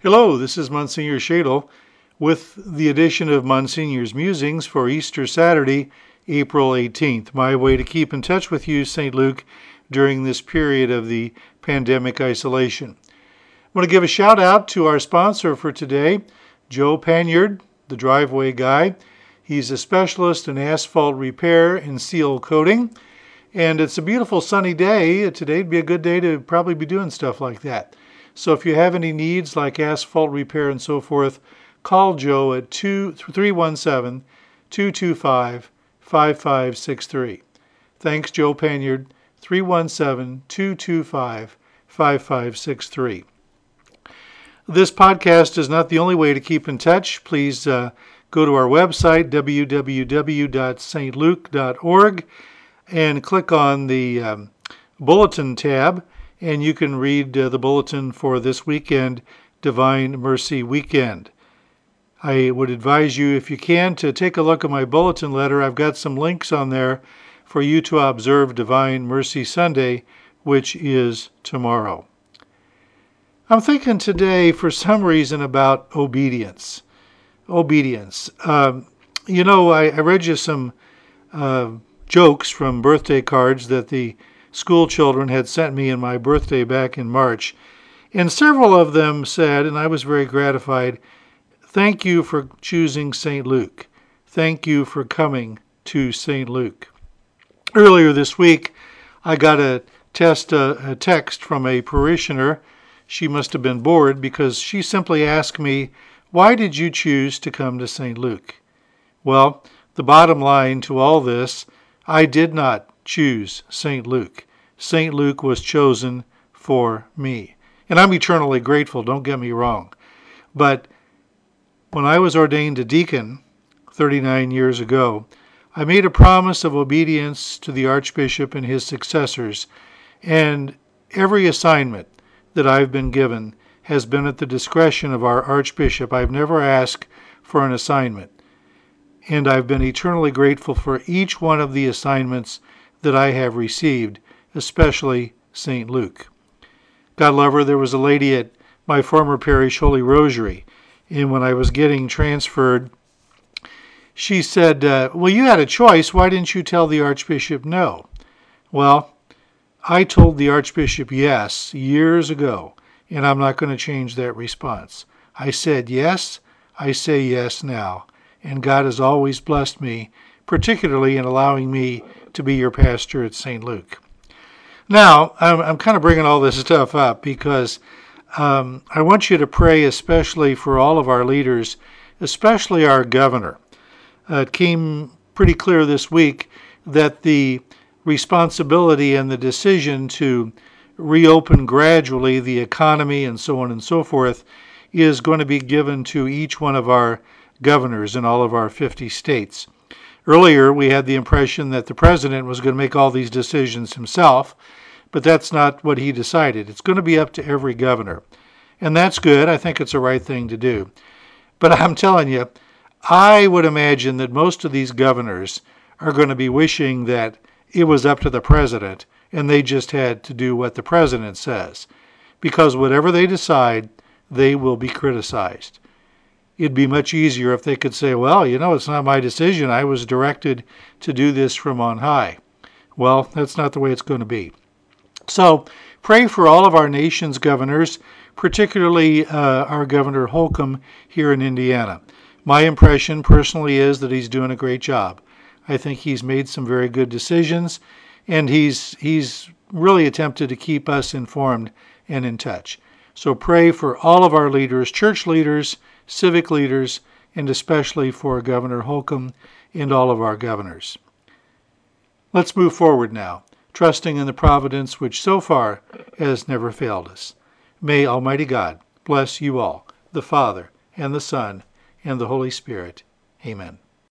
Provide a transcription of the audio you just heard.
Hello, this is Monsignor Schaedel with the edition of Monsignor's Musings for Easter Saturday, April 18th. My way to keep in touch with you, St. Luke, during this period of the pandemic isolation. I want to give a shout out to our sponsor for today, Joe Panyard, the driveway guy. He's a specialist in asphalt repair and seal coating. And it's a beautiful sunny day. Today'd be a good day to probably be doing stuff like that. So if you have any needs like asphalt repair and so forth, call Joe at 317 225 5563. Thanks, Joe Panyard, 317 225 5563. This podcast is not the only way to keep in touch. Please uh, go to our website, www.stluke.org, and click on the um, Bulletin tab and you can read uh, the bulletin for this weekend, Divine Mercy Weekend. I would advise you, if you can, to take a look at my bulletin letter. I've got some links on there for you to observe Divine Mercy Sunday, which is tomorrow. I'm thinking today, for some reason, about obedience. Obedience. Um, you know, I, I, read you some uh, jokes from birthday cards that the school children had sent me in my birthday back in March. And several of them said, and I was very gratified, Thank you for choosing St. Luke. Thank you for coming to St. Luke. Earlier this week, I got a, test, a, a text from a parishioner. She must have been bored because she simply asked me, Why did you choose to come to St. Luke? Well, the bottom line to all this, I did not choose St. Luke. St. Luke was chosen for me. And I'm eternally grateful, don't get me wrong. But when I was ordained a deacon 39 years ago, I made a promise of obedience to the Archbishop and his successors, and every assignment that I've been given has been at the discretion of our Archbishop. I've never asked for an assignment, and I've been eternally grateful for each one of the assignments that I have received, especially St. Luke. God love her, there was a lady at my former parish, Holy Rosary, and when I was getting transferred, she said, uh, Well, you had a choice. Why didn't you tell the Archbishop no? Well, I told the Archbishop yes years ago, and I'm not going to change that response. I said yes, I say yes now, and God has always blessed me, particularly in allowing me to be your pastor at St. Luke. Now, I'm, I'm kind of bringing all this stuff up because um, I want you to pray especially for all of our leaders, especially our governor. Uh, it came pretty clear this week that the responsibility and the decision to reopen gradually the economy and so on and so forth is going to be given to each one of our governors in all of our 50 states. Earlier, we had the impression that the president was going to make all these decisions himself, but that's not what he decided. It's going to be up to every governor. And that's good. I think it's the right thing to do. But I'm telling you, I would imagine that most of these governors are going to be wishing that it was up to the president and they just had to do what the president says. Because whatever they decide, they will be criticized it'd be much easier if they could say, well, you know, it's not my decision. I was directed to do this from on high. Well, that's not the way it's going to be. So pray for all of our nation's governors, particularly uh, our Governor Holcomb here in Indiana. My impression personally is that he's doing a great job. I think he's made some very good decisions, and he's he's really attempted to keep us informed and in touch. So pray for all of our leaders, church leaders, civic leaders, and especially for Governor Holcomb and all of our governors. Let's move forward now, trusting in the providence which so far has never failed us. May Almighty God bless you all, the Father, and the Son, and the Holy Spirit. Amen.